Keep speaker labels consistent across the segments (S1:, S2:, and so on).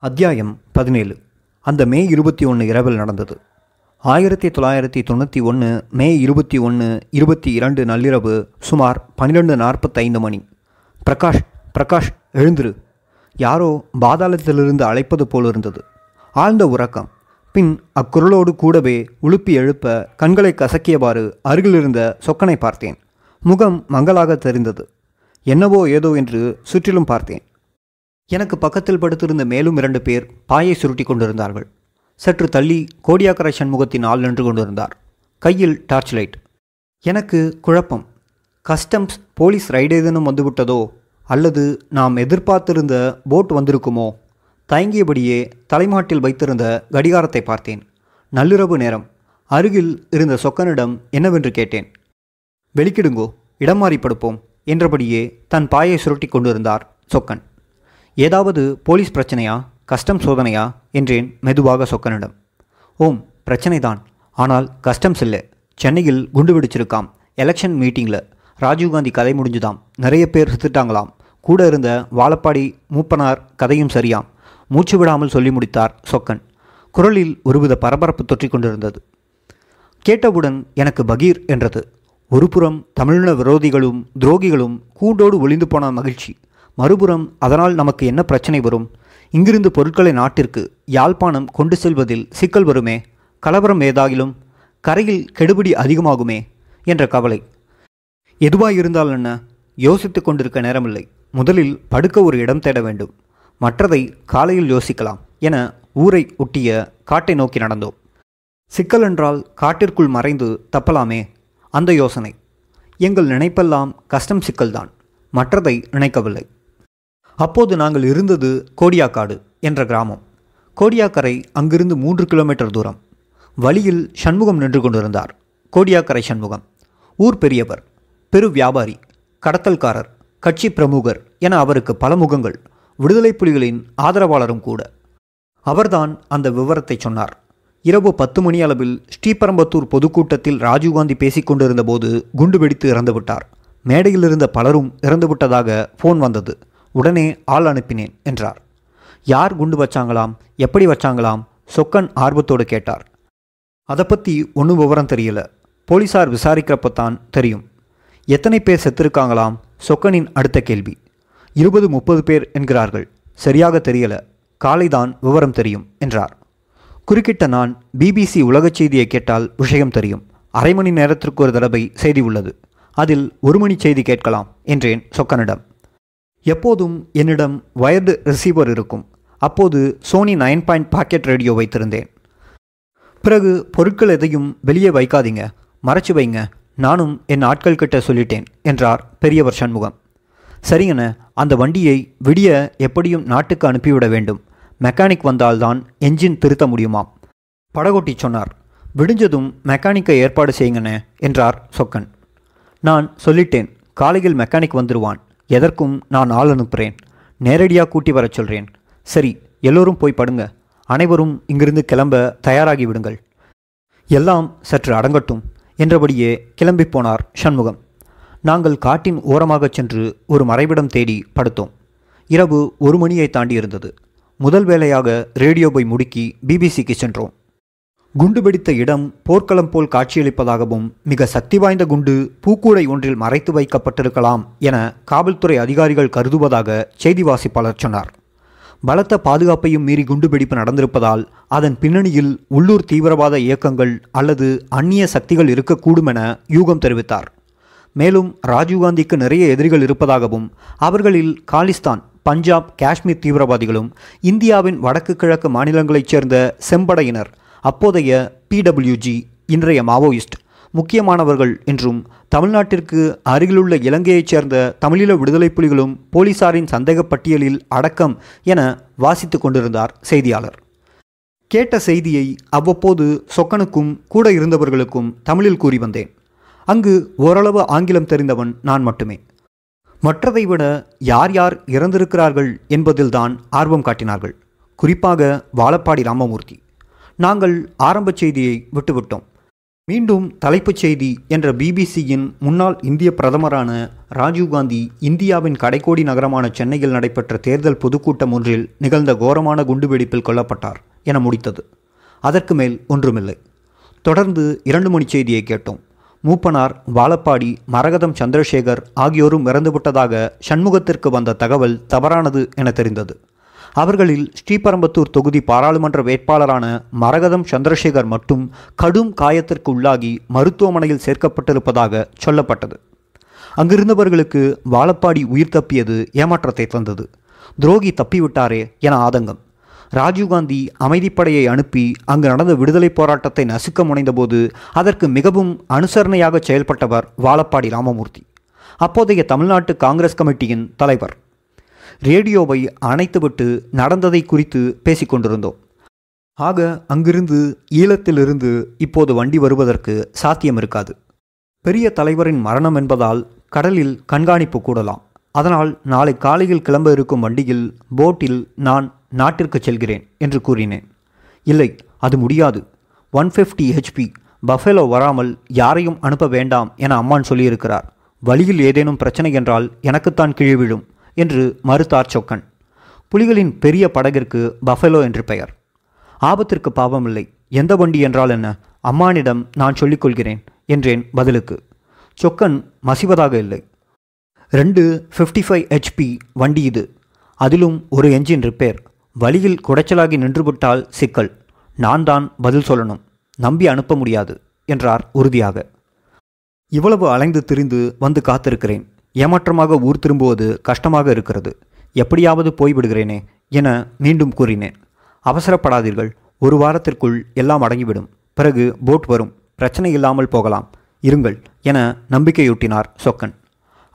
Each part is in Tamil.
S1: அத்தியாயம் பதினேழு. அந்த மே இருபத்தி ஒன்று இரவில் நடந்தது. ஆயிரத்தி தொள்ளாயிரத்தி தொண்ணூற்றி ஒன்று மே இருபத்தி ஒன்று இருபத்தி இரண்டு நள்ளிரவு சுமார் பன்னிரெண்டு நாற்பத்தைந்து மணி. பிரகாஷ் பிரகாஷ் எழுந்திரு. யாரோ பாதாளத்திலிருந்து அழைப்பது போல் இருந்தது. ஆழ்ந்த உறக்கம். பின் அக்குரலோடு கூடவே உழுப்பி எழுப்ப கண்களை கசக்கியவாறு அருகிலிருந்த சொக்கனை பார்த்தேன். முகம் மங்களாக தெரிந்தது. என்னவோ ஏதோ என்று சுற்றிலும் பார்த்தேன். எனக்கு பக்கத்தில் படுத்திருந்த மேலும் இரண்டு பேர் பாயை சுருட்டி கொண்டிருந்தார்கள். சற்று தள்ளி கோடியாக்கரை சண்முகத்தின் ஆள் நின்று கொண்டிருந்தார். கையில் டார்ச் லைட் எனக்கு குழப்பம். கஸ்டம்ஸ் போலீஸ் ரைடு ஏதேனும் வந்துவிட்டதோ? அல்லது நாம் எதிர்பார்த்திருந்த போட் வந்திருக்குமோ? தயங்கியபடியே தலைமாட்டில் வைத்திருந்த கடிகாரத்தை பார்த்தேன். நள்ளிரவு நேரம். அருகில் இருந்த சொக்கனிடம் என்னவென்று கேட்டேன். வெளிக்கிடுங்கோ இடம் மாறி படுப்போம் என்றபடியே தன் பாயை சுருட்டி கொண்டிருந்தார் சொக்கன். ஏதாவது போலீஸ் பிரச்சனையா கஸ்டம் சோதனையா என்றேன் மெதுவாக சொக்கனிடம். ஓம் பிரச்சனைதான். ஆனால் கஸ்டம்ஸ் இல்லை. சென்னையில் குண்டு வெடிச்சிருக்காம். எலெக்ஷன் மீட்டிங்கில் ராஜீவ்காந்தி கதை முடிஞ்சுதாம். நிறைய பேர் செத்துட்டாங்களாம். கூட இருந்த வாழப்பாடி மூப்பனார் கதையும் சரியாம். மூச்சு விடாமல் சொல்லி முடித்தார் சொக்கன். குரலில் ஒருவித பரபரப்பு தொற்றிக் கொண்டிருந்தது. கேட்டவுடன் எனக்கு பகீர் என்றது. ஒருபுறம் தமிழின விரோதிகளும் துரோகிகளும் கூண்டோடு ஒளிந்து போன மகிழ்ச்சி. மறுபுறம் அதனால் நமக்கு என்ன பிரச்சனை வரும்? இங்கிருந்து பொருட்களை நாட்டிற்கு யாழ்ப்பாணம் கொண்டு செல்வதில் சிக்கல் வருமே? கலவரம் ஏதாகிலும்? கரையில் கெடுபிடி அதிகமாகுமே? என்ற கவலை. எதுவாயிருந்தால் என்ன? யோசித்து கொண்டிருக்க நேரமில்லை. முதலில் படுக்க ஒரு இடம் தேட வேண்டும். மற்றதை காலையில் யோசிக்கலாம் என ஊரை ஒட்டிய காட்டை நோக்கி நடந்தோம். சிக்கல் என்றால் காட்டிற்குள் மறைந்து தப்பலாமே? அந்த யோசனை. எங்கள் நினைப்பெல்லாம் கஷ்டம் சிக்கல்தான். மற்றதை நினைக்கவில்லை. அப்போது நாங்கள் இருந்தது கோடியாக்காடு என்ற கிராமம். கோடியாக்கரை அங்கிருந்து மூன்று கிலோமீட்டர் தூரம். வழியில் சண்முகம் நின்று கொண்டிருந்தார். கோடியாக்கரை சண்முகம். ஊர் பெரியவர் பெரு வியாபாரி கடத்தல்காரர் கட்சி பிரமுகர் என அவருக்கு பல முகங்கள் விடுதலை புலிகளின் ஆதரவாளரும் கூட. அவர்தான் அந்த விவரத்தை சொன்னார். இரவு பத்து மணி அளவில் ஸ்ரீபரம்பத்தூர் பொதுக்கூட்டத்தில் ராஜீவ்காந்தி பேசிக்கொண்டிருந்த போது குண்டு வெடித்து இறந்துவிட்டார். மேடையில் இருந்த பலரும் இறந்துவிட்டதாக ஃபோன் வந்தது. உடனே ஆள் அனுப்பினேன் என்றார். யார் குண்டு வச்சாங்களாம்? எப்படி வச்சாங்களாம்? சொக்கன் ஆர்வத்தோடு கேட்டார். அதை பற்றி ஒன்றும் விவரம் தெரியல. போலீஸார் விசாரிக்கிறப்ப தான் தெரியும். எத்தனை பேர் செத்திருக்காங்களாம்? சொக்கனின் அடுத்த கேள்வி. இருபது முப்பது பேர் என்கிறார்கள். சரியாக தெரியல. காலைதான் விவரம் தெரியும் என்றார். குறுக்கிட்ட நான் பிபிசி உலகச் செய்தியை கேட்டால் விஷயம் தெரியும். அரை மணி நேரத்திற்கு ஒரு தடவை செய்தி உள்ளது. அதில் ஒரு மணி செய்தி கேட்கலாம் என்றேன் சொக்கனிடம். எப்போதும் என்னிடம் வயர்டு ரிசீவர் இருக்கும். அப்போது Sony nine point pocket radio வைத்திருந்தேன். பிறகு பொருட்கள் எதையும் வெளியே வைக்காதீங்க. மறைச்சு வைங்க. நானும் என் ஆட்கள் கிட்ட சொல்லிட்டேன் என்றார் பெரியவர் சண்முகம். சரிங்கண்ண அந்த வண்டியை விடிய எப்படியும் நாட்டுக்கு அனுப்பிவிட வேண்டும். மெக்கானிக் வந்தால்தான் என்ஜின் திருத்த முடியுமாம். படகோட்டி சொன்னார். விடிஞ்சதும் மெக்கானிக்கை ஏற்பாடு செய்யுங்கண்ணே என்றார் சொக்கன். நான் சொல்லிட்டேன் காலையில் மெக்கானிக் வந்துடுவான் எதற்கும் நான் ஆள் அனுப்புகிறேன் நேரடியாக கூட்டி வரச் சொல்கிறேன் சரி எல்லோரும் போய் படுங்க. அனைவரும் இங்கிருந்து கிளம்ப தயாராகி விடுங்கள். எல்லாம் சற்று அடங்கட்டும் என்றபடியே கிளம்பி போனார் சண்முகம். நாங்கள் காட்டின் ஓரமாகச் சென்று ஒரு மறைவிடம் தேடி படுத்தோம். இரவு ஒரு மணியை தாண்டி இருந்தது முதல் வேளையாக ரேடியோவை முடுக்கி பிபிசிக்கு சென்றோம். குண்டு வெடித்த இடம் போர்க்களம் போல் காட்சியளிப்பதாகவும் மிக சக்தி வாய்ந்த குண்டு பூக்கூடை ஒன்றில் மறைத்து வைக்கப்பட்டிருக்கலாம் என காவல்துறை அதிகாரிகள் கருதுவதாக செய்தி வாசிப்பாளர் சொன்னார். பலத்த பாதுகாப்பையும் மீறி குண்டுவெடிப்பு நடந்திருப்பதால் அதன் பின்னணியில் உள்ளூர் தீவிரவாத இயக்கங்கள் அல்லது அந்நிய சக்திகள் இருக்கக்கூடும் என யூகம் தெரிவித்தார். மேலும் ராஜீவ்காந்திக்கு நிறைய எதிரிகள் இருப்பதாகவும் அவர்களில் காலிஸ்தான் பஞ்சாப் காஷ்மீர் தீவிரவாதிகளும் இந்தியாவின் வடக்கு கிழக்கு மாநிலங்களைச் சேர்ந்த செம்படையினர் அப்போதைய பிடபிள்யூஜி இன்றைய மாவோயிஸ்ட் முக்கியமானவர்கள் என்றும் தமிழ்நாட்டிற்கு அருகிலுள்ள இலங்கையைச் சேர்ந்த தமிழீழ விடுதலை புலிகளும் போலீசாரின் சந்தேக பட்டியலில் அடக்கம் என வாசித்து கொண்டிருந்தார் செய்தியாளர். கேட்ட செய்தியை அவ்வப்போது சொக்கனுக்கும் கூட இருந்தவர்களுக்கும் தமிழில் கூறி வந்தேன். அங்கு ஓரளவு ஆங்கிலம் தெரிந்தவன் நான் மட்டுமே. மற்றதை விட யார் யார் இறந்திருக்கிறார்கள் என்பதில்தான் ஆர்வம் காட்டினார்கள். குறிப்பாக வாழப்பாடி ராமமூர்த்தி. நாங்கள் ஆரம்ப செய்தியை விட்டுவிட்டோம். மீண்டும் தலைப்புச் செய்தி என்ற பிபிசியின் முன்னாள் இந்திய பிரதமரான ராஜீவ்காந்தி இந்தியாவின் கடைக்கோடி நகரமான சென்னையில் நடைபெற்ற தேர்தல் பொதுக்கூட்டம் ஒன்றில் நிகழ்ந்த கோரமான குண்டுவெடிப்பில் கொல்லப்பட்டார் என முடித்தது. அதற்கு மேல் ஒன்றுமில்லை. தொடர்ந்து இரண்டு மணி செய்தியை கேட்டோம். மூப்பனார் வாழப்பாடி மரகதம் சந்திரசேகர் ஆகியோரும் இறந்துவிட்டதாக சண்முகத்திற்கு வந்த தகவல் தவறானது என தெரிந்தது. அவர்களில் ஸ்ரீபரம்பத்தூர் தொகுதி பாராளுமன்ற வேட்பாளரான மரகதம் சந்திரசேகர் மட்டும் கடும் காயத்திற்கு உள்ளாகி மருத்துவமனையில் சேர்க்கப்பட்டிருப்பதாக சொல்லப்பட்டது. அங்கிருந்தவர்களுக்கு வாழப்பாடி உயிர் தப்பியது ஏமாற்றத்தை தந்தது. துரோகி தப்பிவிட்டாரே என ஆதங்கம். ராஜீவ்காந்தி அமைதிப்படையை அனுப்பி அங்கு நடந்த விடுதலை போராட்டத்தை நசுக்க முனைந்தபோது அதற்கு மிகவும் அனுசரணையாக செயல்பட்டவர் வாழப்பாடி ராமமூர்த்தி. அப்போதைய தமிழ்நாட்டு காங்கிரஸ் கமிட்டியின் தலைவர். ரேடியோவை அணைத்துவிட்டு நடந்ததை குறித்து பேசிக்கொண்டிருந்தோம் ஆக அங்கிருந்து ஈழத்திலிருந்து இப்போது வண்டி வருவதற்கு சாத்தியம் இருக்காது. பெரிய தலைவரின் மரணம் என்பதால் கடலில் கண்காணிப்பு கூடலாம். அதனால் நாளை காலையில் கிளம்ப இருக்கும் வண்டியில் போட்டில் நான் நாட்டிற்கு செல்கிறேன் என்று கூறினேன். இல்லை அது முடியாது. ஒன் ஃபிஃப்டி ஹெச்பி பஃபேலோ வராமல் யாரையும் அனுப்ப வேண்டாம் என அம்மான் சொல்லியிருக்கிறார். வழியில் ஏதேனும் பிரச்சனை என்றால் எனக்குத்தான் கீழ் விழும். என்று மறுத்தார் சொக்கன். புலிகளின் பெரிய படகிற்கு பஃபெலோ என்று பெயர். ஆபத்திற்கு பாவமில்லை. எந்த வண்டி என்றால் என்ன? அம்மானிடம் நான் சொல்லிக்கொள்கிறேன் என்றேன் பதிலுக்கு. சொக்கன் மசிவதாக இல்லை. ரெண்டு ஃபிஃப்டி ஃபைவ் ஹெச்பி வண்டி இது. அதிலும் ஒரு என்ஜின் ரிப்பேர் வழியில் குடைச்சலாகி நின்றுவிட்டால் சிக்கல். நான் தான் பதில் சொல்லணும். நம்பி அனுப்ப முடியாது என்றார் உறுதியாக. இவ்வளவு அலைந்து திரிந்து வந்து காத்திருக்கிறேன். ஏமாற்றமாக ஊர் திரும்புவது கஷ்டமாக இருக்கிறது. எப்படியாவது போய்விடுகிறேனே என மீண்டும் கூறினேன். அவசரப்படாதீர்கள். ஒரு வாரத்திற்குள் எல்லாம் அடங்கிவிடும். பிறகு போட் வரும். பிரச்சனை இல்லாமல் போகலாம். இருங்கள் என நம்பிக்கையூட்டினார் சொக்கன்.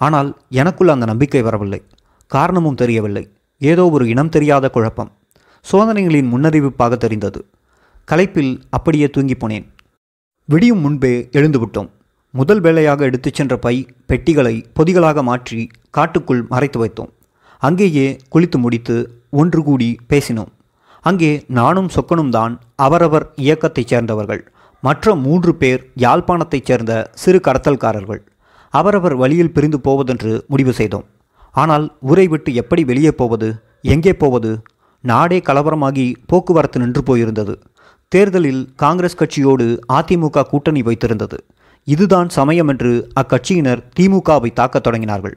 S1: ஆனால் எனக்குள் அந்த நம்பிக்கை வரவில்லை. காரணமும் தெரியவில்லை. ஏதோ ஒரு இனம் தெரியாத குழப்பம். சோதனைகளின் முன்னறிவிப்பாக தெரிந்தது. களைப்பில் அப்படியே தூங்கி போனேன். விடியும் முன்பே எழுந்துவிட்டோம். முதல் வேலையாக எடுத்துச் சென்ற பை பெட்டிகளை பொதிகளாக மாற்றி காட்டுக்குள் மறைத்து வைத்தோம். அங்கேயே குளித்து முடித்து ஒன்று கூடி பேசினோம். அங்கே நானும் சொக்கனும் தான் அவரவர் இயக்கத்தைச் சேர்ந்தவர்கள். மற்ற மூன்று பேர் யாழ்ப்பாணத்தைச் சேர்ந்த சிறு கடத்தல்காரர்கள். அவரவர் வழியில் பிரிந்து போவதென்று முடிவு செய்தோம். ஆனால் ஊரை விட்டு எப்படி வெளியே போவது எங்கே போவது? நாடே கலவரமாகி போக்குவரத்து நின்று போயிருந்தது. தேர்தலில் காங்கிரஸ் கட்சியோடு அதிமுக கூட்டணி வைத்திருந்தது. இதுதான் சமயம் என்று அக்கட்சியினர் திமுகவை தாக்கத் தொடங்கினார்கள்.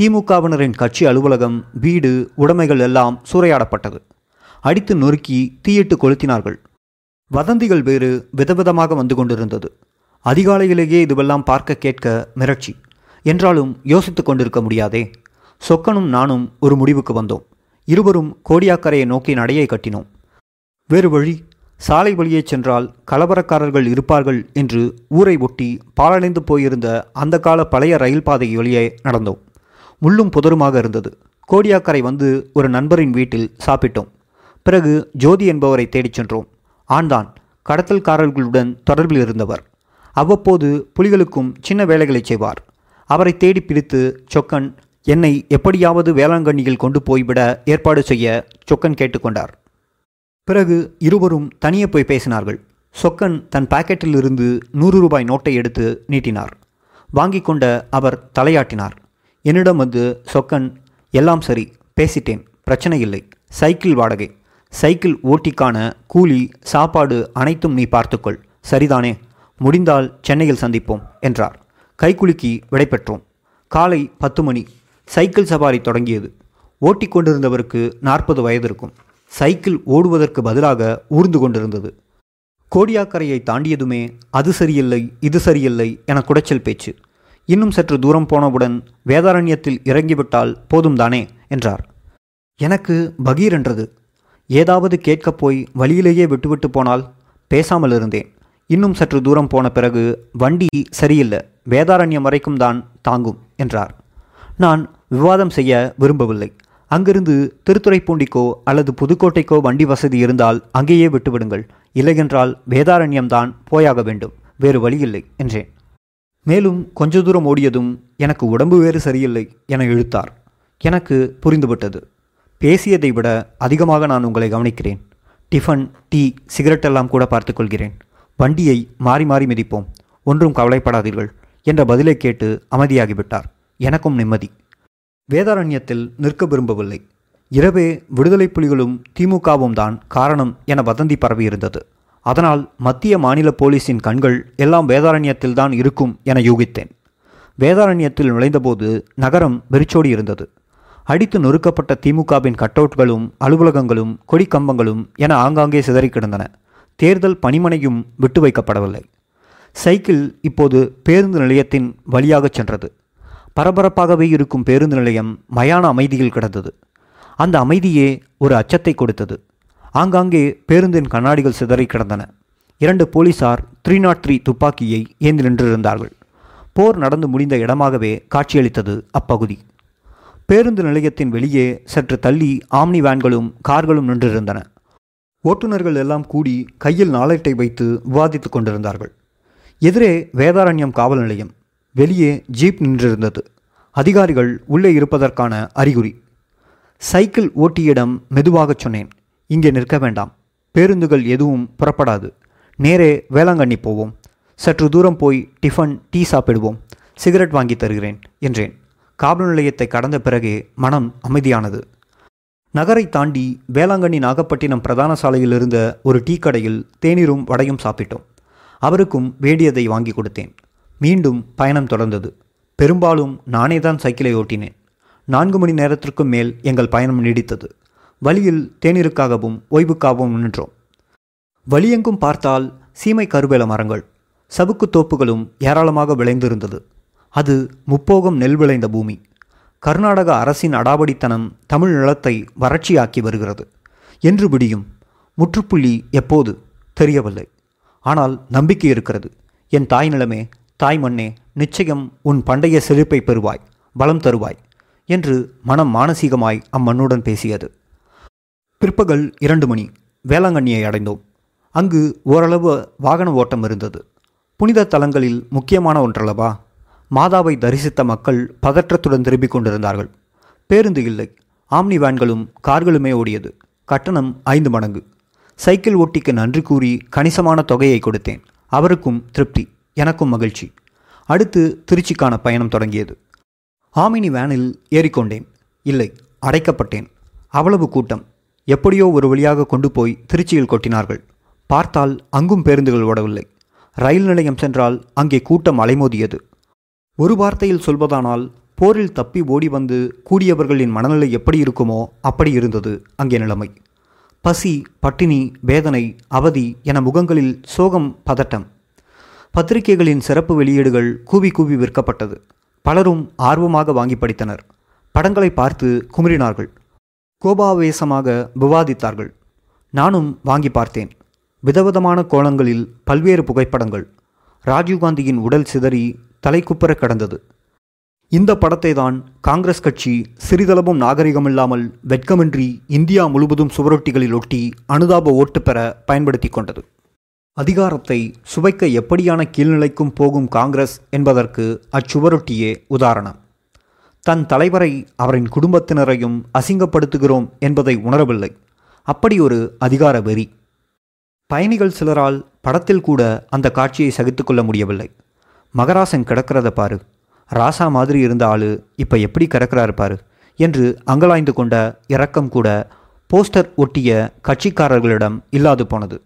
S1: திமுகவினரின் கட்சி அலுவலகம் வீடு உடைமைகள் எல்லாம் சூறையாடப்பட்டது. அடித்து நொறுக்கி தீயிட்டு கொளுத்தினார்கள். வதந்திகள் வேறு விதவிதமாக வந்து கொண்டிருந்தது. அதிகாலையிலேயே இதுவெல்லாம் பார்க்க கேட்க மிரட்சி. என்றாலும் யோசித்து கொண்டிருக்க முடியாதே. சொக்கனும் நானும் ஒரு முடிவுக்கு வந்தோம். இருவரும் கோடியாக்கரையை நோக்கி நடையை கட்டினோம். வேறு வழி சாலை வழியே சென்றால் கலவரக்காரர்கள் இருப்பார்கள் என்று ஊரை ஒட்டி பாழடைந்து போயிருந்த அந்த கால பழைய ரயில் பாதை வழியே நடந்தோம். முள்ளும் புதருமாக இருந்தது. கோடியாக்கரை வந்து ஒரு நண்பரின் வீட்டில் சாப்பிட்டோம். பிறகு ஜோதி என்பவரை தேடிச் சென்றோம். ஆண்தான் கடத்தல்காரர்களுடன் தொடர்பில் இருந்தவர். அவ்வப்போது புலிகளுக்கும் சின்ன வேலைகளை செய்வார். அவரை தேடி பிடித்து சொக்கன் என்னை எப்படியாவது வேளாங்கண்ணியில் கொண்டு போய்விட ஏற்பாடு செய்ய சொக்கன் கேட்டுக்கொண்டார் பிறகு இருவரும் தனியே போய் பேசினார்கள். சொக்கன் தன் பாக்கெட்டில் இருந்து நூறு ரூபாய் நோட்டை எடுத்து நீட்டினார். வாங்கி கொண்ட அவர் தலையாட்டினார். என்னிடம் வந்து சொக்கன் எல்லாம் சரி பேசிட்டேன் பிரச்சனை இல்லை. சைக்கிள் வாடகை. சைக்கிள் ஓட்டிக்கான கூலி சாப்பாடு அனைத்தும் நீ பார்த்துக்கொள். சரிதானே? முடிந்தால் சென்னையில் சந்திப்போம் என்றார். கைக்குலுக்கி விடைபெற்றோம் காலை பத்து மணி. சைக்கிள் சவாரி தொடங்கியது. ஓட்டிக்கொண்டிருந்தவருக்கு நாற்பது வயது இருக்கும். சைக்கிள் ஓடுவதற்கு பதிலாக ஊர்ந்து கொண்டிருந்தது. கோடியாக்கரையை தாண்டியதுமே அது சரியில்லை இது சரியில்லை என குடைச்சல் பேச்சு. இன்னும் சற்று தூரம் போனவுடன் வேதாரண்யத்தில் இறங்கிவிட்டால் போதும் தானே என்றார். எனக்கு பகீர் என்றது. ஏதாவது கேட்கப் போய் வழியிலேயே விட்டுவிட்டு போனால் பேசாமல் இருந்தேன். இன்னும் சற்று தூரம் போன பிறகு வண்டி சரியில்லை வேதாரண்யம் வரைக்கும் தான் தாங்கும் என்றார். நான் விவாதம் செய்ய விரும்பவில்லை. அங்கிருந்து திருத்துறைப்பூண்டிக்கோ அல்லது புதுக்கோட்டைக்கோ வண்டி வசதி இருந்தால் அங்கேயே விட்டுவிடுங்கள். இல்லையென்றால் வேதாரண்யம்தான் போயாக வேண்டும். வேறு வழியில்லை என்றேன். மேலும் கொஞ்ச தூரம் ஓடியதும் எனக்கு உடம்பு வேறு சரியில்லை என இழுத்தார். எனக்கு புரிந்துவிட்டது. பேசியதை விட அதிகமாக நான் உங்களை கவனிக்கிறேன். டிஃபன் டீ சிகரெட் எல்லாம் கூட பார்த்துக்கொள்கிறேன் வண்டியை மாறி மாறி மிதிப்போம். ஒன்றும் கவலைப்படாதீர்கள் என்ற பதிலை கேட்டு அமைதியாகிவிட்டார். எனக்கும் நிம்மதி. வேதாரண்யத்தில் நிற்க விரும்பவில்லை. இரவே விடுதலை புலிகளும் திமுகவும் தான் காரணம் என வதந்தி பரவியிருந்தது அதனால் மத்திய மாநில போலீஸின் கண்கள் எல்லாம் வேதாரண்யத்தில் தான் இருக்கும் என யூகித்தேன். வேதாரண்யத்தில் நுழைந்தபோது நகரம் வெறிச்சோடி இருந்தது. அடித்து நொறுக்கப்பட்ட திமுகவின் கட்டவுட்களும் அலுவலகங்களும் கொடிக்கம்பங்களும் என ஆங்காங்கே சிதறி கிடந்தன. தேர்தல் பணிமனையும் விட்டு வைக்கப்படவில்லை. சைக்கிள் இப்போது பேருந்து நிலையத்தின் வழியாகச் சென்றது. பரபரப்பாகவே இருக்கும் பேருந்து நிலையம் மயான அமைதியில் கிடந்தது. அந்த அமைதியே ஒரு அச்சத்தை கொடுத்தது. ஆங்காங்கே பேருந்தின் கண்ணாடிகள் சிதறி கிடந்தன. இரண்டு போலீசார் த்ரீ நாட் த்ரீ துப்பாக்கியை ஏந்தி நின்றிருந்தார்கள். போர் நடந்து முடிந்த இடமாகவே காட்சியளித்தது அப்பகுதி. பேருந்து நிலையத்தின் வெளியே சற்று தள்ளி ஆம்னி வேன்களும் கார்களும் நின்றிருந்தன. ஓட்டுநர்கள் எல்லாம் கூடி கையில் நாளேட்டை வைத்து விவாதித்துக் கொண்டிருந்தார்கள். எதிரே வேதாரண்யம் காவல் நிலையம். வெளியே ஜீப் நின்றிருந்தது. அதிகாரிகள் உள்ளே இருப்பதற்கான அறிகுறி. சைக்கிள் ஓட்டியிடம் மெதுவாகச் சொன்னேன். இங்கே நிற்க வேண்டாம். பேருந்துகள் எதுவும் புறப்படாது. நேரே வேளாங்கண்ணி போவோம். சற்று தூரம் போய் டிஃபன் டீ சாப்பிடுவோம். சிகரெட் வாங்கி தருகிறேன் என்றேன். காவல் நிலையத்தை கடந்த பிறகே மனம் அமைதியானது. நகரை தாண்டி வேளாங்கண்ணி நாகப்பட்டினம் பிரதான சாலையில் இருந்த ஒரு டீ கடையில் தேநீரும் வடையும் சாப்பிட்டோம். அவருக்கும் வேண்டியதை வாங்கி கொடுத்தேன். மீண்டும் பயணம் தொடர்ந்தது. பெரும்பாலும் நானே தான் சைக்கிளை ஓட்டினேன். நான்கு மணி நேரத்திற்கும் மேல் எங்கள் பயணம் நீடித்தது. வழியில் தேநீருக்காகவும் ஓய்வுக்காகவும் நின்றோம். வழியெங்கும் பார்த்தால் சீமை கருவேல மரங்கள் சவுக்கு தோப்புகளும் ஏராளமாக விளைந்திருந்தது. அது முப்போகம் நெல் விளைந்த பூமி. கர்நாடக அரசின் அடாவடித்தனம் தமிழ் நிலத்தை வறட்சியாக்கி வருகிறது. என்று விடியும். முற்றுப்புள்ளி எப்போது? தெரியவில்லை. ஆனால் நம்பிக்கை இருக்கிறது. என் தாய் நிலமே தாய் மண்ணே நிச்சயம் உன் பண்டைய செழிப்பை பெறுவாய் பலம் தருவாய் என்று மனம் மானசீகமாய் அம்மண்ணுடன் பேசியது. பிற்பகல் இரண்டு மணி வேளாங்கண்ணியை அடைந்தோம். அங்கு ஓரளவு வாகன ஓட்டம் இருந்தது. புனித தலங்களில் முக்கியமான ஒன்றல்லவா? மாதாவை தரிசித்த மக்கள் பதற்றத்துடன் திரும்பிக் கொண்டிருந்தார்கள். பேருந்து இல்லை. ஆம்னி வேன்களும் கார்களுமே ஓடியது. கட்டணம் ஐந்து மடங்கு. சைக்கிள் ஓட்டிக்கு நன்றி கூறி கணிசமான தொகையை கொடுத்தேன். அவருக்கும் திருப்தி. எனக்கும் மகிழ்ச்சி. அடுத்து திருச்சிக்கான பயணம் தொடங்கியது. ஆமினி வேனில் ஏறிக்கொண்டேன். இல்லை அடைக்கப்பட்டேன். அவ்வளவு கூட்டம். எப்படியோ ஒரு வழியாக கொண்டு போய் திருச்சியில் கொட்டினார்கள். பார்த்தால் அங்கும் பேருந்துகள் ஓடவில்லை. ரயில் நிலையம் சென்றால் அங்கே கூட்டம் அலைமோதியது. ஒரு வார்த்தையில் சொல்வதானால் போரில் தப்பி ஓடி வந்து கூடியவர்களின் மனநிலை எப்படி இருக்குமோ அப்படி இருந்தது அங்கே நிலைமை. பசி பட்டினி வேதனை அவதி என முகங்களில் சோகம் பதட்டம். பத்திரிகைகளின் சிறப்பு வெளியீடுகள் கூவி கூவி விற்கப்பட்டது. பலரும் ஆர்வமாக வாங்கி படித்தனர். படங்களை பார்த்து குமுறினார்கள். கோபாவேசமாக விவாதித்தார்கள். நானும் வாங்கி பார்த்தேன். விதவிதமான கோணங்களில் பல்வேறு புகைப்படங்கள். ராஜீவ்காந்தியின் உடல் சிதறி தலைக்குப்புற கிடந்தது. இந்த படத்தை தான் காங்கிரஸ் கட்சி சிறிதளவும் நாகரிகமில்லாமல் வெட்கமின்றி இந்தியா முழுவதும் சுவரொட்டிகளில் ஒட்டி அனுதாப ஓட்டு பெற பயன்படுத்தி கொண்டது. அதிகாரத்தை சுவைக்க எப்படியான கீழ்நிலைக்கும் போகும் காங்கிரஸ் என்பதற்கு அச்சுவரொட்டியே உதாரணம். தன் தலைவரை அவரின் குடும்பத்தினரையும் அசிங்கப்படுத்துகிறோம் என்பதை உணரவில்லை. அப்படி ஒரு அதிகார வெறி. பயணிகள் சிலரால் படத்தில் கூட அந்த காட்சியை சகித்துக்கொள்ள முடியவில்லை. மகராசன் கிடக்கிறத பாரு. ராசா மாதிரி இருந்த ஆளு இப்போ எப்படி கிடக்கிறாரு பாரு என்று அங்கலாய்ந்து கொண்ட இரக்கம் கூட போஸ்டர் ஒட்டிய கட்சிக்காரர்களிடம் இல்லாது போனது.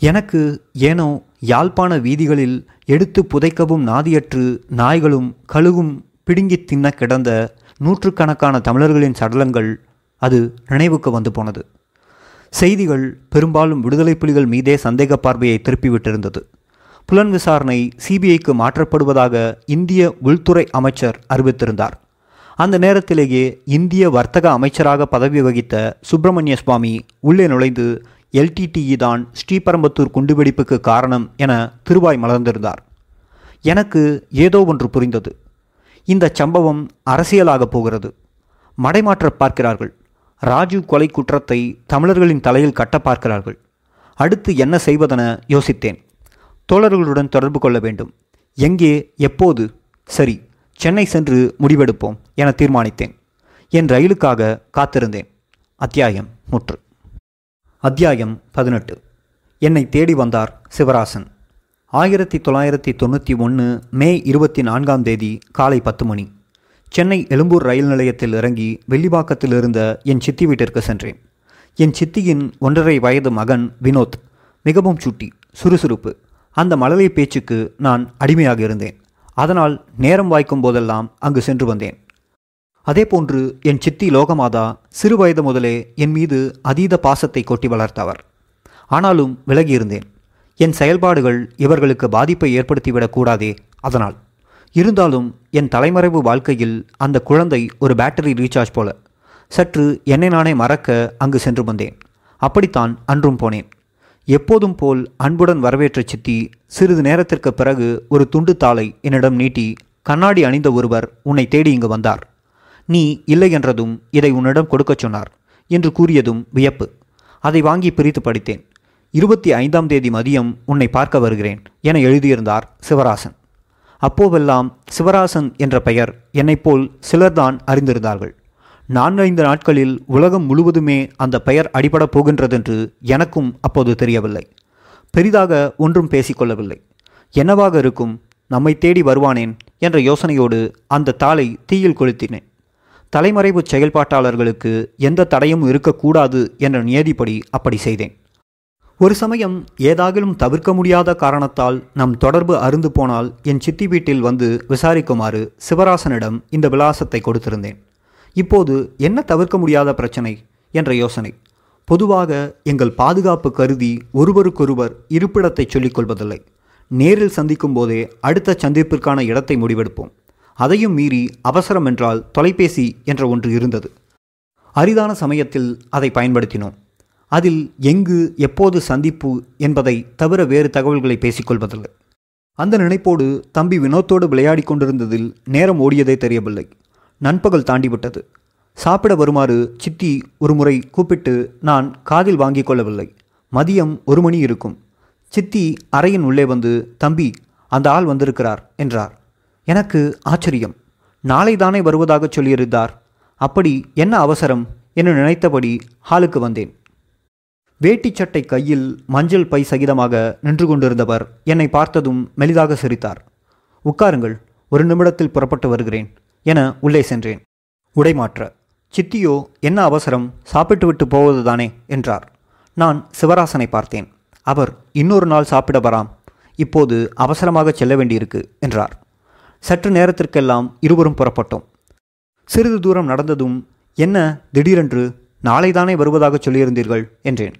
S1: எனக்கு ஏனோ யாழ்ப்பாண வீதிகளில் எடுத்து புதைக்கவும் நாதியற்று நாய்களும் கழுகும் பிடுங்கித் தின்ன கிடந்த நூற்றுக்கணக்கான தமிழர்களின் சடலங்கள் அது நினைவுக்கு வந்து போனது. செய்திகள் பெரும்பாலும் விடுதலை புலிகள் மீதே சந்தேக பார்வையை திருப்பிவிட்டிருந்தது. புலன் விசாரணை சிபிஐக்கு மாற்றப்படுவதாக இந்திய உள்துறை அமைச்சர் அறிவித்திருந்தார். அந்த நேரத்திலேயே இந்திய வர்த்தக அமைச்சராக பதவி வகித்த சுப்பிரமணிய சுவாமி உள்ளே நுழைந்து எல்டிடிஇ தான் ஸ்ரீபரம்பத்தூர் குண்டுவெடிப்புக்கு காரணம் என திருவாய் மலர்ந்திருந்தார். எனக்கு ஏதோ ஒன்று புரிந்தது. இந்த சம்பவம் அரசியலாகப் போகிறது. மடைமாற்ற பார்க்கிறார்கள். ராஜீவ் கொலை குற்றத்தை தமிழர்களின் தலையில் கட்ட பார்க்கிறார்கள். அடுத்து என்ன செய்வதென யோசித்தேன். தோழர்களுடன் தொடர்பு கொள்ள வேண்டும். எங்கே எப்போது? சரி சென்னை சென்று முடிவெடுப்போம் என தீர்மானித்தேன். என் ரயிலுக்காக காத்திருந்தேன். அத்தியாயம் முற்று அத்தியாயம் பதினெட்டு. என்னை தேடி வந்தார் சிவராசன். ஆயிரத்தி தொள்ளாயிரத்தி தொண்ணூற்றி ஒன்று மே இருபத்தி நான்காம் தேதி காலை பத்து மணி. சென்னை எழும்பூர் ரயில் நிலையத்தில் இறங்கி வெள்ளிவாக்கத்தில் இருந்த என் சித்தி வீட்டிற்கு சென்றேன். என் சித்தியின் ஒன்றரை வயது மகன் வினோத். மிகவும் சுட்டி சுறுசுறுப்பு. அந்த மழலை பேச்சுக்கு நான் அடிமையாக இருந்தேன். அதனால் நேரம் வாய்க்கும் போதெல்லாம் அங்கு சென்று வந்தேன். அதேபோன்று என் சித்தி லோகமாதா சிறுவயது முதலே என் மீது அதீத பாசத்தை கொட்டி வளர்த்தவர். ஆனாலும் விலகியிருந்தேன். என் செயல்பாடுகள் இவர்களுக்கு பாதிப்பை ஏற்படுத்திவிடக் கூடாதே அதனால். இருந்தாலும் என் தலைமறைவு வாழ்க்கையில் அந்த குழந்தை ஒரு பேட்டரி ரீசார்ஜ் போல. சற்று என்னை நானே மறக்க அங்கு சென்று வந்தேன். அப்படித்தான் அன்றும் போனேன். எப்போதும் போல் அன்புடன் வரவேற்ற சித்தி சிறிது நேரத்திற்கு பிறகு ஒரு துண்டு தாளை என்னிடம் நீட்டி கண்ணாடி அணிந்த ஒருவர் உன்னை தேடி இங்கு வந்தார். நீ இல்லை என்றதும் இதை உன்னிடம் கொடுக்கச் சொன்னார் என்று கூறியதும் வியப்பு. அதை வாங்கி பிரித்து படித்தேன். இருபத்தி ஐந்தாம் தேதி மதியம் உன்னை பார்க்க வருகிறேன் என எழுதியிருந்தார் சிவராசன். அப்போவெல்லாம் சிவராசன் என்ற பெயர் என்னைப்போல் சிலர்தான் அறிந்திருந்தார்கள். நான்கைந்து நாட்களில் உலகம் முழுவதுமே அந்த பெயர் அடிபடப் போகின்றதென்று எனக்கும் அப்போது தெரியவில்லை. பெரிதாக ஒன்றும் பேசிக்கொள்ளவில்லை. என்னவாக இருக்கும் நம்மை தேடி வருவானேன் என்ற யோசனையோடு அந்த தாளை தீயில் கொளுத்தினேன். தலைமறைவு செயல்பாட்டாளர்களுக்கு எந்த தடையும் இருக்கக்கூடாது என்ற நியதிப்படி அப்படி செய்தேன். ஒரு சமயம் ஏதாகிலும் தவிர்க்க முடியாத காரணத்தால் நம் தொடர்பு அருந்து போனால் என் சித்தி வீட்டில் வந்து விசாரிக்குமாறு சிவராசனிடம் இந்த விலாசத்தை கொடுத்திருந்தேன். இப்போது என்ன தவிர்க்க முடியாத பிரச்சனை? என்ற யோசனை. பொதுவாக எங்கள் பாதுகாப்பு கருதி ஒருவருக்கொருவர் இருப்பிடத்தை சொல்லிக்கொள்வதில்லை நேரில் சந்திக்கும் போதே அடுத்த சந்திப்பிற்கான இடத்தை முடிவெடுப்போம். அதையும் மீறி அவசரம் என்றால் தொலைபேசி என்ற ஒன்று இருந்தது. அரிதான சமயத்தில் அதை பயன்படுத்தினோம். அதில் எங்கு எப்போது சந்திப்பு என்பதை தவிர வேறு தகவல்களை பேசிக்கொள்வதில்லை. அந்த நினைப்போடு தம்பி வினோத்தோடு விளையாடி கொண்டிருந்ததில் நேரம் ஓடியதே தெரியவில்லை. நண்பகல் தாண்டிவிட்டது. சாப்பிட வருமாறு சித்தி ஒரு முறை கூப்பிட்டு நான் காதில் வாங்கிக் கொள்ளவில்லை. மதியம் ஒரு மணி இருக்கும். சித்தி அறையின் உள்ளே வந்து தம்பி அந்த ஆள் வந்திருக்கிறார் என்றார். எனக்கு ஆச்சரியம். நாளை தானே வருவதாக சொல்லியிருந்தார். அப்படி என்ன அவசரம் என்று நினைத்தபடி ஹாலுக்கு வந்தேன். வேட்டி சட்டை கையில் மஞ்சள் பை சகிதமாக நின்று கொண்டிருந்தவர் என்னை பார்த்ததும் மெலிதாக சிரித்தார். உட்காருங்கள் ஒரு நிமிடத்தில் புறப்பட்டு வருகிறேன் என உள்ளே சென்றேன். உடைமாற்ற சித்தியோ என்ன அவசரம்? சாப்பிட்டு விட்டு போவதுதானே என்றார். நான் சிவராசனை பார்த்தேன். அவர் இன்னொரு நாள் சாப்பிட வராம். இப்போது அவசரமாக செல்ல வேண்டியிருக்கு என்றார். சற்று நேரத்திற்கெல்லாம் இருவரும் புறப்பட்டோம். சிறிது தூரம் நடந்ததும் என்ன திடீரென்று நாளைதானே வருவதாக சொல்லியிருந்தீர்கள்? என்றேன்.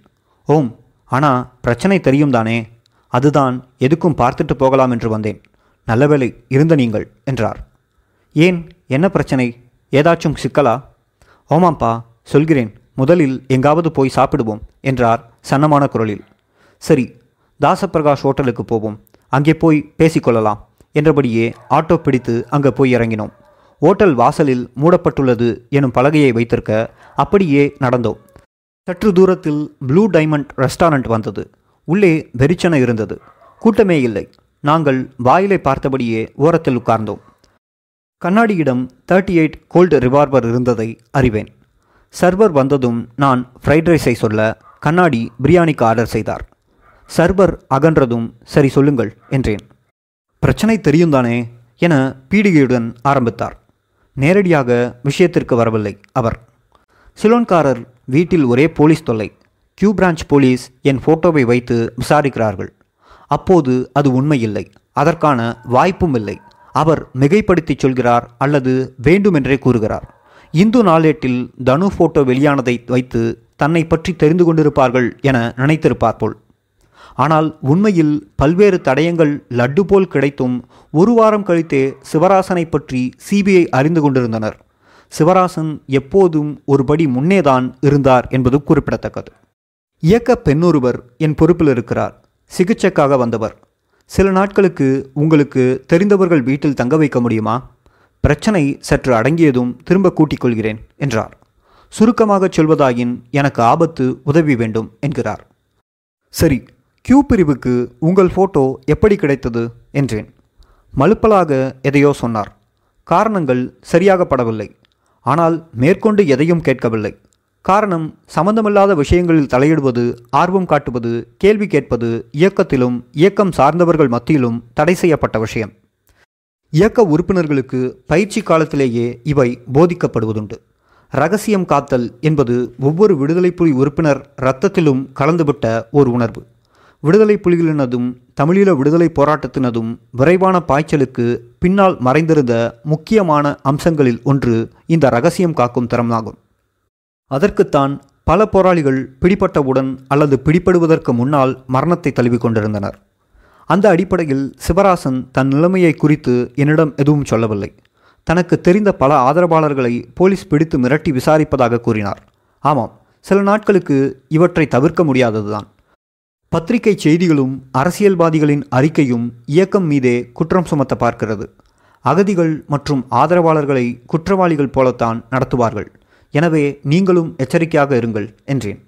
S1: ஓம் ஆனா பிரச்சனை தெரியும் தானே? அதுதான் எதுக்கும் பார்த்துட்டு போகலாம் என்று வந்தேன். நல்லவேளை இருந்த நீங்கள் என்றார். ஏன்? என்ன பிரச்சனை? ஏதாச்சும் சிக்கலா? ஓமாம்ப்பா சொல்கிறேன். முதலில் எங்காவது போய் சாப்பிடுவோம் என்றார் சன்னமான குரலில். சரி தாசப்பிரகாஷ் ஹோட்டலுக்கு போவோம். அங்கே போய் பேசிக்கொள்ளலாம் என்றபடியே ஆட்டோ பிடித்து அங்கே போய் இறங்கினோம். ஓட்டல் வாசலில் மூடப்பட்டுள்ளது எனும் பலகையை வைத்திருக்க அப்படியே நடந்தோம். சற்று தூரத்தில் ப்ளூ டைமண்ட் ரெஸ்டாரண்ட் வந்தது. உள்ளே வெறிச்சன இருந்தது. கூட்டமே இல்லை. நாங்கள் வாயிலை பார்த்தபடியே ஓரத்தில் உட்கார்ந்தோம். கண்ணாடியிடம் தேர்ட்டி எயிட் கோல்டு ரிவால்வர் இருந்ததை அறிவேன். சர்வர் வந்ததும் நான் ஃப்ரைட் ரைஸை சொல்ல கண்ணாடி பிரியாணிக்கு ஆர்டர் செய்தார். சர்வர் அகன்றதும் சரி சொல்லுங்கள் என்றேன். பிரச்சனை தெரியும் தானே என பீடிகையுடன் ஆரம்பித்தார். நேரடியாக விஷயத்திற்கு வரவில்லை அவர். சிலோன்காரர் வீட்டில் ஒரே போலீஸ் தொல்லை. கியூ பிரான்ச் போலீஸ் என் போட்டோவை வைத்து விசாரிக்கிறார்கள். அப்போது அது உண்மையில்லை. அதற்கான வாய்ப்பும் இல்லை. அவர் மிகைப்படுத்தி சொல்கிறார் அல்லது வேண்டுமென்றே கூறுகிறார். இந்து நாளேட்டில் தனு போட்டோ வெளியானதை வைத்து தன்னை பற்றி தெரிந்து கொண்டிருப்பார்கள் என நினைத்திருப்பார் போல். ஆனால் உண்மையில் பல்வேறு தடயங்கள் லட்டு போல் கிடைத்தும் ஒரு வாரம் கழித்தே சிவராசனை பற்றி சிபிஐ அறிந்து கொண்டிருந்தனர். சிவராசன் எப்போதும் ஒருபடி முன்னேதான் இருந்தார் என்பது குறிப்பிடத்தக்கது. இயக்க பெண்ணொருவர் என் பொறுப்பில் இருக்கிறார். சிகிச்சைக்காக வந்தவர். சில நாட்களுக்கு உங்களுக்கு தெரிந்தவர்கள் வீட்டில் தங்க வைக்க முடியுமா? பிரச்சனை சற்று அடங்கியதும் திரும்ப கூட்டிக் கொள்கிறேன் என்றார். சுருக்கமாகச் சொல்வதாயின் எனக்கு ஆபத்து உதவி வேண்டும் என்கிறார். சரி கியூ பிரிவுக்கு உங்கள் ஃபோட்டோ எப்படி கிடைத்தது? என்றேன். மலுப்பலாக எதையோ சொன்னார். காரணங்கள் சரியாகப்படவில்லை. ஆனால் மேற்கொண்டு எதையும் கேட்கவில்லை. காரணம் சம்பந்தமில்லாத விஷயங்களில் தலையிடுவது ஆர்வம் காட்டுவது கேள்வி கேட்பது இயக்கத்திலும் இயக்கம் சார்ந்தவர்கள் மத்தியிலும் தடை செய்யப்பட்ட விஷயம். இயக்க உறுப்பினர்களுக்கு பயிற்சி காலத்திலேயே இவை போதிக்கப்படுவதுண்டு. ரகசியம் காத்தல் என்பது ஒவ்வொரு விடுதலை புலி உறுப்பினர் இரத்தத்திலும் கலந்துவிட்ட ஒரு உணர்வு. விடுதலை புலிகளினதும் தமிழீழ விடுதலை போராட்டத்தினதும் விரைவான பாய்ச்சலுக்கு பின்னால் மறைந்திருந்த முக்கியமான அம்சங்களில் ஒன்று இந்த ரகசியம் காக்கும் திறமாகும் அதற்குத்தான் பல போராளிகள் பிடிபட்டவுடன் அல்லது பிடிபடுவதற்கு முன்னால் மரணத்தை தழுவிக் கொண்டிருந்தனர். அந்த அடிப்படையில் சிவராசன் தன் நிலைமையை குறித்து என்னிடம் எதுவும் சொல்லவில்லை. தனக்கு தெரிந்த பல ஆதரவாளர்களை போலீஸ் பிடித்து மிரட்டி விசாரிப்பதாக கூறினார். ஆமாம் சில நாட்களுக்கு இவற்றை தவிர்க்க முடியாததுதான். பத்திரிகை செய்திகளும் அரசியல்வாதிகளின் அறிக்கையும் இயக்கம் மீதே குற்றம் சுமத்த பார்க்கிறது. அகதிகள் மற்றும் ஆதரவாளர்களை குற்றவாளிகள் போலத்தான் நடத்துவார்கள். எனவே நீங்களும் எச்சரிக்கையாக இருங்கள் என்றேன்.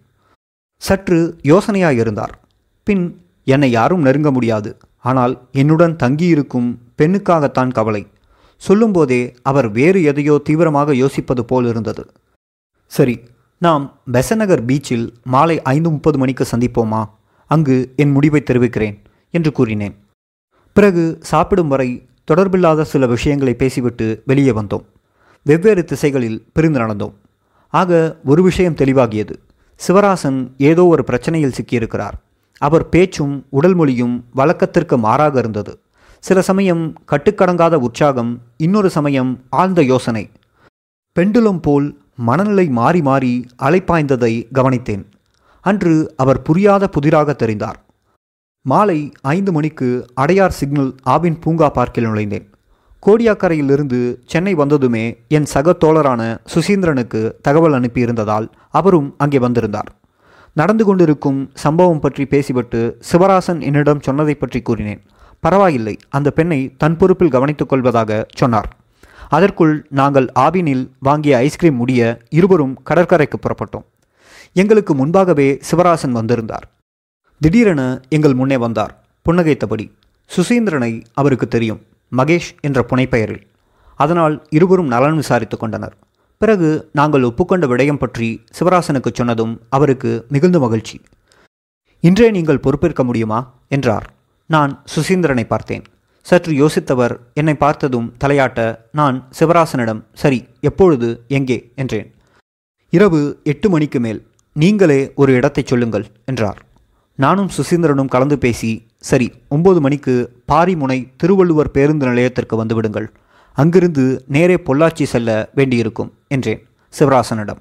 S1: சற்று யோசனையாக இருந்தார். பின் என்னை யாரும் நெருங்க முடியாது. ஆனால் என்னுடன் தங்கியிருக்கும் பெண்ணுக்காகத்தான் கவலை. சொல்லும்போதே அவர் வேறு எதையோ தீவிரமாக யோசிப்பது போல் இருந்தது. சரி நாம் பெசநகர் பீச்சில் மாலை ஐந்து முப்பது மணிக்கு சந்திப்போமா? அங்கு என் முடிவை தெரிவிக்கிறேன் என்று கூறினேன். பிறகு சாப்பிடும் வரை தொடர்பில்லாத சில விஷயங்களை பேசிவிட்டு வெளியே வந்தோம். வெவ்வேறு திசைகளில் பிரிந்து நடந்தோம். ஆக ஒரு விஷயம் தெளிவாகியது. சிவராசன் ஏதோ ஒரு பிரச்சனையில் சிக்கியிருக்கிறார். அவர் பேச்சும் உடல் மொழியும் வழக்கத்திற்கு மாறாக இருந்தது. சில சமயம் கட்டுக்கடங்காத உற்சாகம் இன்னொரு சமயம் ஆழ்ந்த யோசனை. பெண்டுலம் போல் மனநிலை மாறி மாறி அலைப்பாய்ந்ததை கவனித்தேன். அன்று அவர் புரியாத புதிராக தெரிந்தார். மாலை ஐந்து மணிக்கு அடையார் சிக்னல் ஆவின் பூங்கா பார்க்கில் நுழைந்தேன். கோடியாக்கரையிலிருந்து சென்னை வந்ததுமே என் சக தோழரான சுசீந்திரனுக்கு தகவல் அனுப்பியிருந்ததால் அவரும் அங்கே வந்திருந்தார். நடந்து கொண்டிருக்கும் சம்பவம் பற்றி பேசிவிட்டு சிவராசன் என்னிடம் சொன்னதை பற்றி கூறினேன். பரவாயில்லை அந்த பெண்ணை தன் பொறுப்பில் கவனித்துக் கொள்வதாக சொன்னார். அதற்குள் நாங்கள் ஆவினில் வாங்கிய ஐஸ்கிரீம் முடிய இருவரும் கடற்கரைக்கு புறப்பட்டோம். எங்களுக்கு முன்பாகவே சிவராசன் வந்திருந்தார். திடீரென எங்கள் முன்னே வந்தார். புன்னகைத்தபடி சுசீந்திரனை அவருக்கு தெரியும் மகேஷ் என்ற புனைப்பெயரில். அதனால் இருவரும் நலன் விசாரித்து கொண்டனர். பிறகு நாங்கள் ஒப்புக்கொண்ட விடயம் பற்றி சிவராசனுக்கு சொன்னதும் அவருக்கு மிகுந்த மகிழ்ச்சி. இன்றே நீங்கள் பொறுப்பேற்க முடியுமா? என்றார். நான் சுசீந்திரனை பார்த்தேன். சற்று யோசித்தவர் என்னை பார்த்ததும் தலையாட்ட நான் சிவராசனிடம் சரி எப்பொழுது எங்கே? என்றேன். இரவு எட்டு மணிக்கு மேல். நீங்களே ஒரு இடத்தை சொல்லுங்கள் என்றார். நானும் சுசீந்திரனும் கலந்து பேசி சரி ஒன்பது மணிக்கு பாரிமுனை திருவள்ளுவர் பேருந்து நிலையத்திற்கு வந்துவிடுங்கள். அங்கிருந்து நேரே பொள்ளாச்சி செல்ல வேண்டியிருக்கும் என்றேன் சிவராசனிடம்.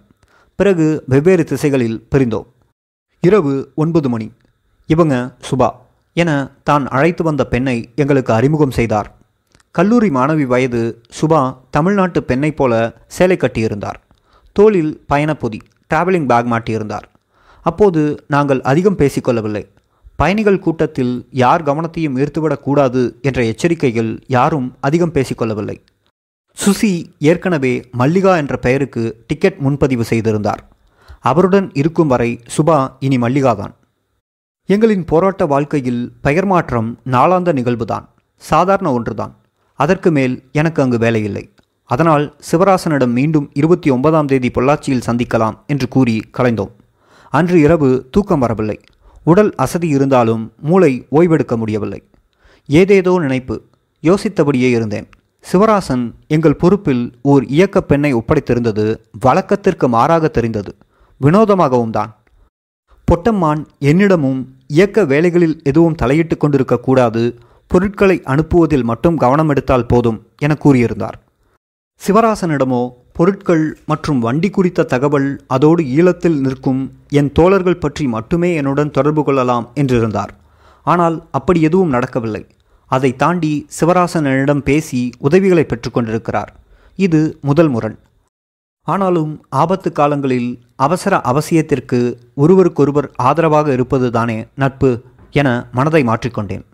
S1: பிறகு வெவ்வேறு திசைகளில் பிரிந்தோம். இரவு ஒன்பது மணி. இவங்க சுபா என தான் அழைத்து வந்த பெண்ணை எங்களுக்கு அறிமுகம் செய்தார். கல்லூரி மாணவி வயது சுபா தமிழ்நாட்டு பெண்ணைப் போல சேலை கட்டியிருந்தார். தோளில் பயணப்பொதி. Travelling bag மாட்டியிருந்தார். அப்போது நாங்கள் அதிகம் பேசிக்கொள்ளவில்லை. பயணிகள் கூட்டத்தில் யார் கவனத்தையும் ஈர்த்துவிடக்கூடாது என்ற எச்சரிக்கைகள் யாரும் அதிகம் பேசிக்கொள்ளவில்லை. சுசி ஏற்கனவே மல்லிகா என்ற பெயருக்கு டிக்கெட் முன்பதிவு செய்திருந்தார். அவருடன் இருக்கும் வரை சுபா இனி மல்லிகாதான். எங்களின் போராட்ட வாழ்க்கையில் பெயர் மாற்றம் நாளாந்த நிகழ்வுதான் சாதாரண ஒன்றுதான். அதற்கு மேல் எனக்கு அங்கு வேலையில்லை. அதனால் சிவராசனிடம் மீண்டும் இருபத்தி ஒன்பதாம் தேதி பொள்ளாச்சியில் சந்திக்கலாம் என்று கூறி கலைந்தோம். அன்று இரவு தூக்கம் வரவில்லை. உடல் அசதி இருந்தாலும் மூளை ஓய்வெடுக்க முடியவில்லை. ஏதேதோ நினைப்பு. யோசித்தபடியே இருந்தேன். சிவராசன் எங்கள் பொறுப்பில் ஓர் இயக்க பெண்ணை ஒப்படைத்திருந்தது வழக்கத்திற்கு மாறாக தெரிந்தது. வினோதமாகவும் தான். பொட்டம்மான் என்னிடமும் இயக்க வேலைகளில் எதுவும் தலையிட்டு கொண்டிருக்கக்கூடாது பொருட்களை அனுப்புவதில் மட்டும் கவனம் எடுத்தால் போதும் என கூறியிருந்தார். சிவராசனிடமோ பொருட்கள் மற்றும் வண்டி குறித்த தகவல் அதோடு ஈழத்தில் நிற்கும் என் தோழர்கள் பற்றி மட்டுமே என்னுடன் தொடர்பு கொள்ளலாம் என்றிருந்தார். ஆனால் அப்படி எதுவும் நடக்கவில்லை. அதை தாண்டி சிவராசனிடம் பேசி உதவிகளை பெற்றுக்கொண்டிருக்கிறார் இது முதல் முரண். ஆனாலும் ஆபத்து காலங்களில் அவசர அவசியத்திற்கு ஒருவருக்கொருவர் ஆதரவாக இருப்பதுதானே நட்பு என மனதை மாற்றிக்கொண்டேன்.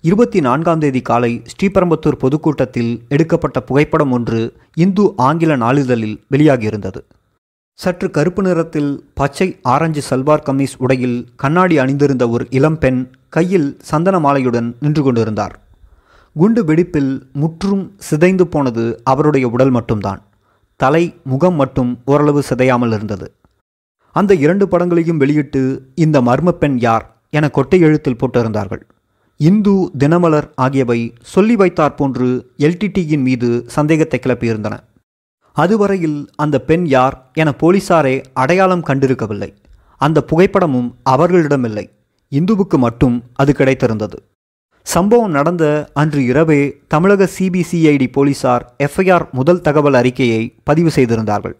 S1: இருபத்தி நான்காம் தேதி காலை ஸ்ரீபெரும்புத்தூர் பொதுக்கூட்டத்தில் எடுக்கப்பட்ட புகைப்படம் ஒன்று இந்து ஆங்கில நாளிதழில் வெளியாகியிருந்தது. சற்று கருப்பு நிறத்தில் பச்சை ஆரஞ்சு சல்வார் கமீஸ் உடையில் கண்ணாடி அணிந்திருந்த ஒரு இளம்பெண் கையில் சந்தன மாலையுடன் நின்று கொண்டிருந்தார். குண்டு வெடிப்பில் முற்றும் சிதைந்து போனது அவருடைய உடல் மட்டும்தான். தலை முகம் மட்டும் ஓரளவு சிதையாமல் இருந்தது. அந்த இரண்டு படங்களையும் வெளியிட்டு இந்த மர்ம பெண் யார்? என கொட்டை எழுத்தில் போட்டிருந்தார்கள். இந்து தினமலர் ஆகியவை சொல்லி வைத்தார் போன்று எல்டிடியின் மீது சந்தேகத்தை கிளப்பியிருந்தன. அதுவரையில் அந்த பெண் யார் என போலீசாரே அடையாளம் கண்டிருக்கவில்லை. அந்த புகைப்படமும் அவர்களிடமில்லை. இந்துவுக்கு மட்டும் அது கிடைத்திருந்தது. சம்பவம் நடந்த அன்று இரவே தமிழக சிபிசிஐடி போலீசார் எஃப்ஐஆர் முதல் தகவல் அறிக்கையை பதிவு செய்திருந்தார்கள்.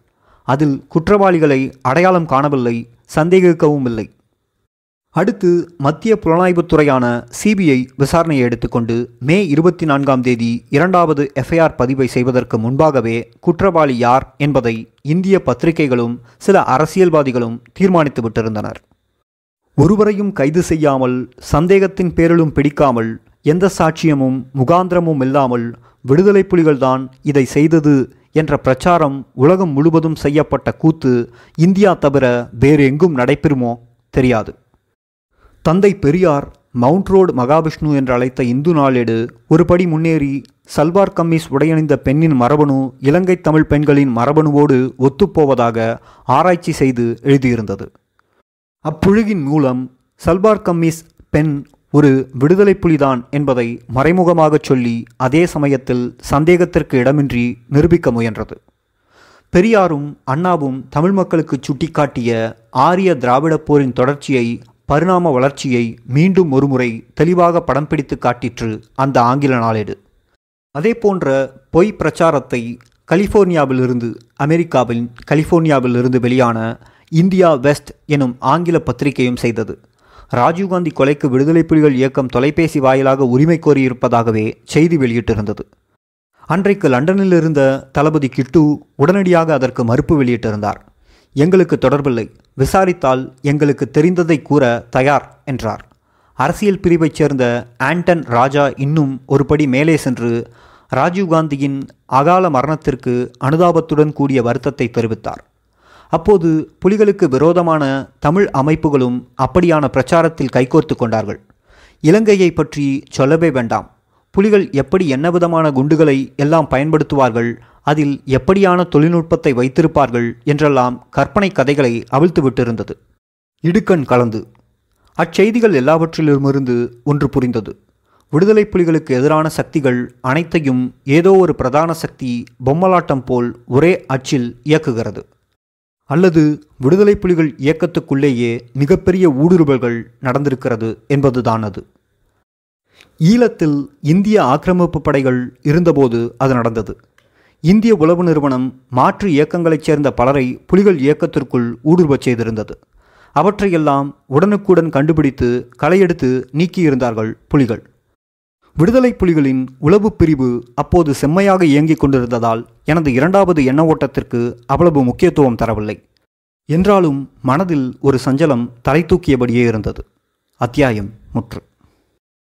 S1: அதில் குற்றவாளிகளை அடையாளம் காணவில்லை சந்தேகிக்கவும் இல்லை அடுத்து மத்திய புலனாய்வுத்துறையான சிபிஐ விசாரணையை எடுத்துக்கொண்டு மே இருபத்தி நான்காம் தேதி இரண்டாவது எஃப்ஐஆர் பதிவை செய்வதற்கு முன்பாகவே குற்றவாளி யார் என்பதை இந்திய பத்திரிகைகளும் சில அரசியல்வாதிகளும் தீர்மானித்து விட்டிருந்தனர். ஒருவரையும் கைது செய்யாமல் சந்தேகத்தின் பேரிலும் பிடிக்காமல் எந்த சாட்சியமும் முகாந்திரமும் இல்லாமல் விடுதலை புலிகள்தான் இதை செய்தது என்ற பிரச்சாரம் உலகம் முழுவதும் செய்யப்பட்ட கூத்து இந்தியா தவிர வேறு எங்கும் நடைபெறுமோ தெரியாது. தந்தை பெரியார் மவுண்ட் ரோடு மகாவிஷ்ணு என்று அழைத்த இந்து நாளேடு ஒருபடி முன்னேறி சல்வார் கம்மீஸ் உடையணிந்த பெண்ணின் மரபணு இலங்கை தமிழ் பெண்களின் மரபணுவோடு ஒத்துப்போவதாக ஆராய்ச்சி செய்து எழுதியிருந்தது. அப்புழுகின் மூலம் சல்வார் கம்மீஸ் பெண் ஒரு விடுதலை புலிதான் என்பதை மறைமுகமாகச் சொல்லி அதே சமயத்தில் சந்தேகத்திற்கு இடமின்றி நிரூபிக்க முயன்றது. பெரியாரும் அண்ணாவும் தமிழ் மக்களுக்கு சுட்டிக்காட்டிய ஆரிய திராவிடப் போரின் தொடர்ச்சியை பரிணாம வளர்ச்சியை மீண்டும் ஒருமுறை தெளிவாக படம் பிடித்து காட்டிற்று அந்த ஆங்கில நாளேடு. அதே போன்ற பொய் பிரச்சாரத்தை கலிஃபோர்னியாவிலிருந்து அமெரிக்காவின் கலிஃபோர்னியாவிலிருந்து வெளியான இந்தியா வெஸ்ட் எனும் ஆங்கில பத்திரிகையும் செய்தது. ராஜீவ்காந்தி கொலைக்கு விடுதலை புலிகள் இயக்கம் தொலைபேசி வாயிலாக உரிமை கோரியிருப்பதாகவே செய்தி வெளியிட்டிருந்தது. அன்றைக்கு லண்டனில் இருந்த தளபதி கிட்டு உடனடியாக அதற்கு மறுப்பு வெளியிட்டிருந்தார். எங்களுக்கு தொடர்பில்லை. விசாரித்தால் எங்களுக்கு தெரிந்ததை கூற தயார் என்றார். அரசியல் பிரிவைச் சேர்ந்த ஆண்டன் ராஜா இன்னும் ஒருபடி மேலே சென்று ராஜீவ்காந்தியின் அகால மரணத்திற்கு அனுதாபத்துடன் கூடிய வருத்தத்தை தெரிவித்தார் அப்போது புலிகளுக்கு விரோதமான தமிழ் அமைப்புகளும் அப்படியான பிரச்சாரத்தில் கைகோர்த்து கொண்டார்கள். இலங்கையை பற்றி சொல்லவே வேண்டாம். புலிகள் எப்படி என்ன விதமான குண்டுகளை எல்லாம் பயன்படுத்துவார்கள் அதில் எப்படியான தொழில்நுட்பத்தை வைத்திருப்பார்கள் என்றெல்லாம் கற்பனை கதைகளை அவிழ்த்து விட்டிருந்தது. இடுக்கண் கலந்து. அச்செய்திகள் எல்லாவற்றிலுமிருந்து ஒன்று புரிந்தது. விடுதலை புலிகளுக்கு எதிரான சக்திகள் அனைத்தையும் ஏதோ ஒரு பிரதான சக்தி பொம்மலாட்டம் போல் ஒரே அச்சில் இயக்குகிறது. அல்லது விடுதலை புலிகள் இயக்கத்துக்குள்ளேயே மிகப்பெரிய ஊடுருவல்கள் நடந்திருக்கிறது என்பதுதான் அது. ஈழத்தில் இந்திய ஆக்கிரமிப்பு படைகள் இருந்தபோது அது நடந்தது. இந்திய உளவு நிறுவனம் மாற்று இயக்கங்களைச் சேர்ந்த பலரை புலிகள் இயக்கத்திற்குள் ஊடுருவச் செய்திருந்தது. அவற்றையெல்லாம் உடனுக்குடன் கண்டுபிடித்து களையெடுத்து நீக்கியிருந்தார்கள் புலிகள். விடுதலை புலிகளின் உளவு பிரிவு அப்போது செம்மையாக இயங்கிக் கொண்டிருந்ததால் எனது இரண்டாவது எண்ண ஓட்டத்திற்கு அவ்வளவு முக்கியத்துவம் தரவில்லை. என்றாலும் மனதில் ஒரு சஞ்சலம் தலை தூக்கியபடியே இருந்தது. அத்தியாயம் முற்று.